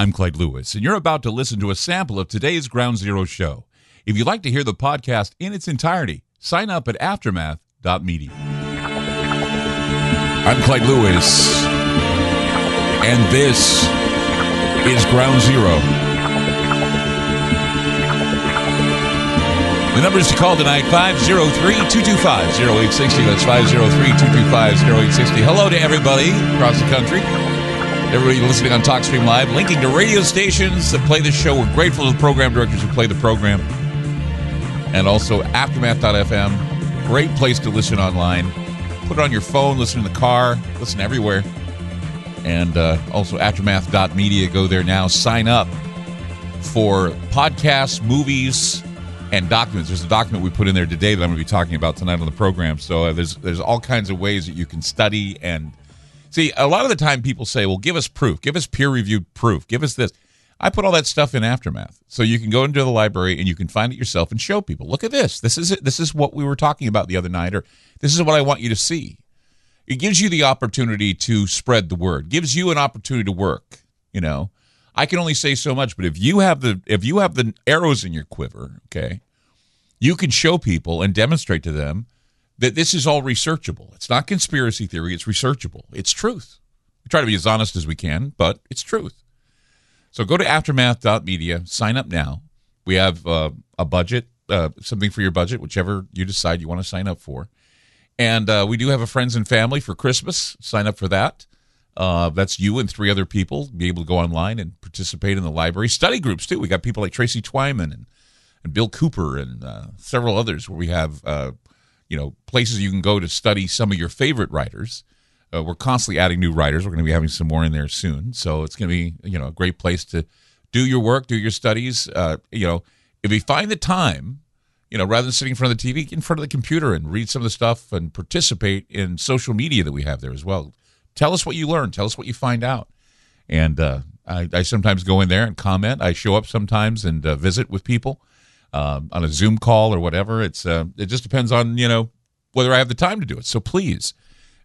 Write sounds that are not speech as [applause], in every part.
I'm Clyde Lewis, and you're about to listen to a sample of today's Ground Zero show. If you'd like to hear the podcast in its entirety, sign up at aftermath.media. I'm Clyde Lewis, and this is Ground Zero. The numbers to call tonight 503 225 0860. That's 503 225 0860. Hello to everybody across the country. Everybody listening on TalkStream Live, linking to radio stations that play this show. We're grateful to the program directors who play the program. And also Aftermath.fm. Great place to listen online. Put it on your phone, listen in the car, listen everywhere. And uh, also Aftermath.media. Go there now. Sign up for podcasts, movies, and documents. There's a document we put in there today that I'm going to be talking about tonight on the program. So uh, there's there's all kinds of ways that you can study and See, a lot of the time people say, well, give us proof, give us peer reviewed proof, give us this. I put all that stuff in Aftermath. So you can go into the library and you can find it yourself and show people, look at this. This is it. This is what we were talking about the other night, or this is what I want you to see. It gives you the opportunity to spread the word, gives you an opportunity to work, you know. I can only say so much, but if you have the if you have the arrows in your quiver, okay, you can show people and demonstrate to them that this is all researchable. It's not conspiracy theory, it's researchable. It's truth. We try to be as honest as we can, but it's truth. So go to aftermath.media, sign up now. We have uh, a budget, uh, something for your budget, whichever you decide you want to sign up for. And uh, we do have a friends and family for Christmas. Sign up for that. Uh, that's you and three other people. Be able to go online and participate in the library study groups too. We got people like Tracy Twyman and, and Bill Cooper and uh, several others where we have uh, you know places you can go to study some of your favorite writers. Uh, we're constantly adding new writers. We're going to be having some more in there soon, so it's going to be you know a great place to do your work, do your studies. Uh, you know, if you find the time, you know, rather than sitting in front of the TV, in front of the computer and read some of the stuff and participate in social media that we have there as well. Tell us what you learn. Tell us what you find out. And uh, I, I, sometimes go in there and comment. I show up sometimes and uh, visit with people um, on a Zoom call or whatever. It's uh, it just depends on you know whether I have the time to do it. So please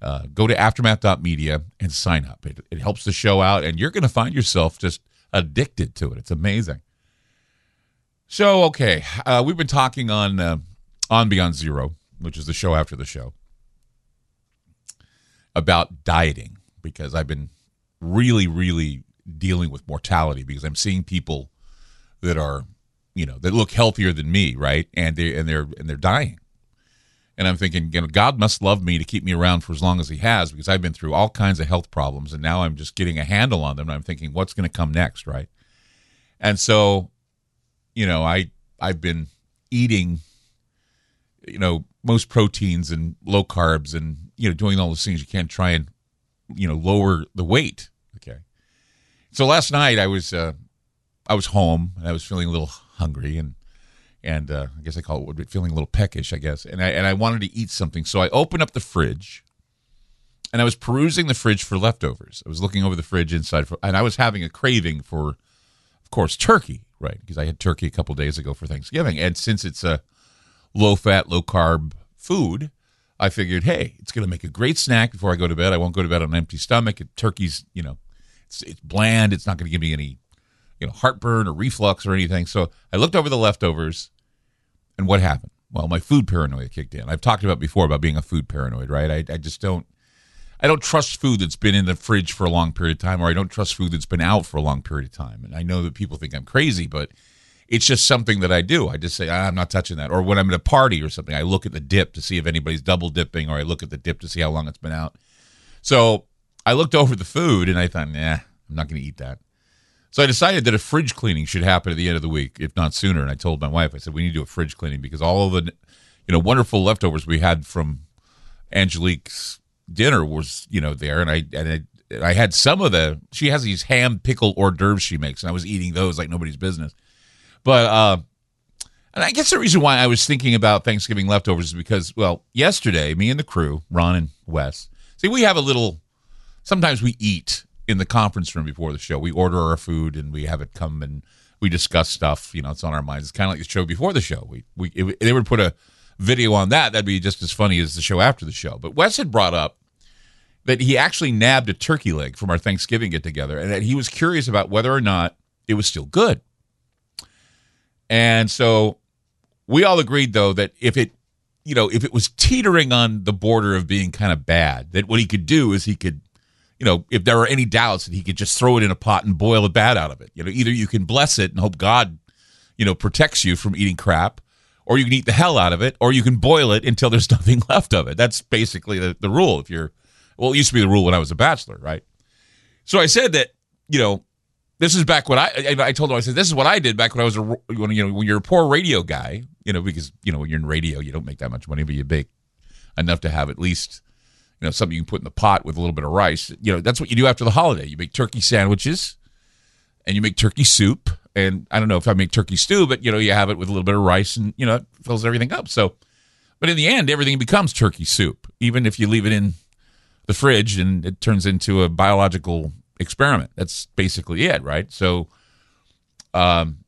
uh, go to aftermath.media and sign up. It, it helps the show out, and you're going to find yourself just addicted to it. It's amazing. So okay, uh, we've been talking on uh, on Beyond Zero, which is the show after the show, about dieting because I've been really, really dealing with mortality because I'm seeing people that are you know that look healthier than me, right? And they and they're and they're dying. And I'm thinking, you know, God must love me to keep me around for as long as He has, because I've been through all kinds of health problems, and now I'm just getting a handle on them. And I'm thinking, what's going to come next, right? And so, you know, I I've been eating, you know, most proteins and low carbs, and you know, doing all those things you can try and, you know, lower the weight. Okay. So last night I was uh, I was home and I was feeling a little hungry and and uh, I guess I call it feeling a little peckish, I guess. And I and I wanted to eat something, so I opened up the fridge, and I was perusing the fridge for leftovers. I was looking over the fridge inside, for, and I was having a craving for, of course, turkey, right? Because I had turkey a couple days ago for Thanksgiving, and since it's a low fat, low carb food, I figured, hey, it's going to make a great snack before I go to bed. I won't go to bed on an empty stomach. Turkey's, you know, it's it's bland. It's not going to give me any you know heartburn or reflux or anything. So I looked over the leftovers, and what happened? Well, my food paranoia kicked in. I've talked about before about being a food paranoid, right? I, I just don't. I don't trust food that's been in the fridge for a long period of time, or I don't trust food that's been out for a long period of time. And I know that people think I'm crazy, but it's just something that I do. I just say ah, I'm not touching that. Or when I'm at a party or something, I look at the dip to see if anybody's double dipping, or I look at the dip to see how long it's been out. So I looked over the food and I thought, nah, I'm not going to eat that. So I decided that a fridge cleaning should happen at the end of the week, if not sooner. And I told my wife, I said, we need to do a fridge cleaning because all of the, you know, wonderful leftovers we had from Angelique's dinner was, you know, there. And I, and I, I had some of the, she has these ham pickle hors d'oeuvres she makes, and I was eating those like nobody's business. But, uh, and I guess the reason why I was thinking about Thanksgiving leftovers is because, well, yesterday, me and the crew, Ron and Wes, see, we have a little, sometimes we eat in the conference room before the show. We order our food and we have it come and we discuss stuff. You know, it's on our minds. It's kind of like the show before the show. We we they would put a video on that, that'd be just as funny as the show after the show. But Wes had brought up that he actually nabbed a turkey leg from our Thanksgiving get together and that he was curious about whether or not it was still good. And so we all agreed though that if it you know, if it was teetering on the border of being kind of bad, that what he could do is he could you know, if there are any doubts that he could just throw it in a pot and boil the bad out of it. You know, either you can bless it and hope God, you know, protects you from eating crap, or you can eat the hell out of it, or you can boil it until there's [laughs] nothing left of it. That's basically the, the rule. If you're, well, it used to be the rule when I was a bachelor, right? So I said that, you know, this is back when I, I told him, I said, this is what I did back when I was a, when, you know, when you're a poor radio guy, you know, because, you know, when you're in radio, you don't make that much money, but you make enough to have at least, you know, something you can put in the pot with a little bit of rice. You know, that's what you do after the holiday. You make turkey sandwiches and you make turkey soup. And I don't know if I make turkey stew, but, you know, you have it with a little bit of rice and, you know, it fills everything up. So, but in the end, everything becomes turkey soup, even if you leave it in the fridge and it turns into a biological experiment. That's basically it, right? So, um,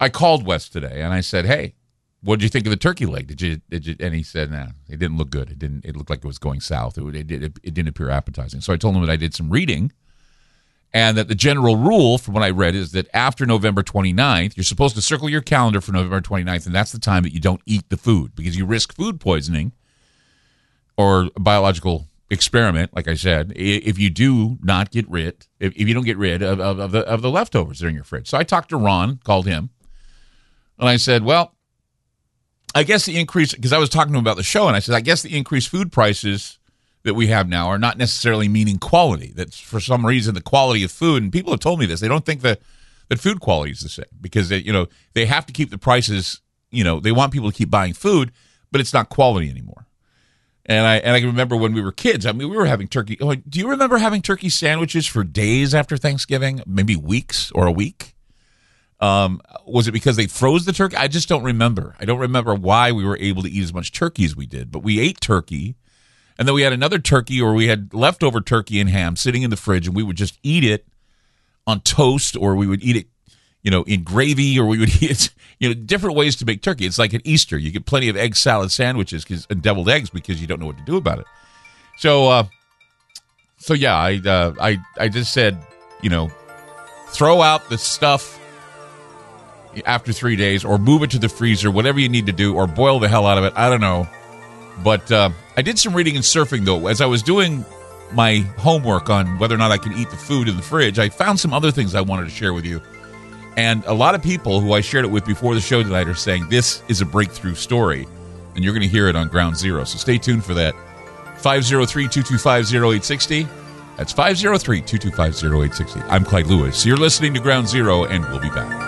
I called Wes today and I said, "Hey, what did you think of the turkey leg? Did you did you?" And he said, "Nah, it didn't look good. It didn't. It looked like it was going south. It it, it, it didn't appear appetizing." So I told him that I did some reading, and that the general rule from what I read is that after November 29th, you're supposed to circle your calendar for November 29th, and that's the time that you don't eat the food because you risk food poisoning or biological experiment, like I said, if you do not get rid, if, if you don't get rid of, of, of, the, of the leftovers that are in your fridge. So I talked to Ron, called him, and I said, well, I guess the increase, because I was talking to him about the show, and I said, I guess the increased food prices that we have now are not necessarily meaning quality. That for some reason, the quality of food, and people have told me this, they don't think that, that food quality is the same because, they, you know, they have to keep the prices, you know, they want people to keep buying food, but it's not quality anymore. And I and I can remember when we were kids. I mean, we were having turkey. Oh, do you remember having turkey sandwiches for days after Thanksgiving? Maybe weeks or a week. Um, was it because they froze the turkey? I just don't remember. I don't remember why we were able to eat as much turkey as we did. But we ate turkey, and then we had another turkey, or we had leftover turkey and ham sitting in the fridge, and we would just eat it on toast, or we would eat it you know, in gravy, or we would [laughs] eat, it, you know, different ways to make turkey. It's like at Easter, you get plenty of egg salad sandwiches and deviled eggs because you don't know what to do about it. So, uh, so yeah, I, uh, I, I just said, you know, throw out the stuff after three days, or move it to the freezer, whatever you need to do, or boil the hell out of it. I don't know, but uh, I did some reading and surfing though as I was doing my homework on whether or not I can eat the food in the fridge. I found some other things I wanted to share with you and a lot of people who I shared it with before the show tonight are saying this is a breakthrough story, and you're going to hear it on Ground Zero. So stay tuned for that. 503 225 0860. That's 503 225 0860. I'm Clyde Lewis. You're listening to Ground Zero, and we'll be back.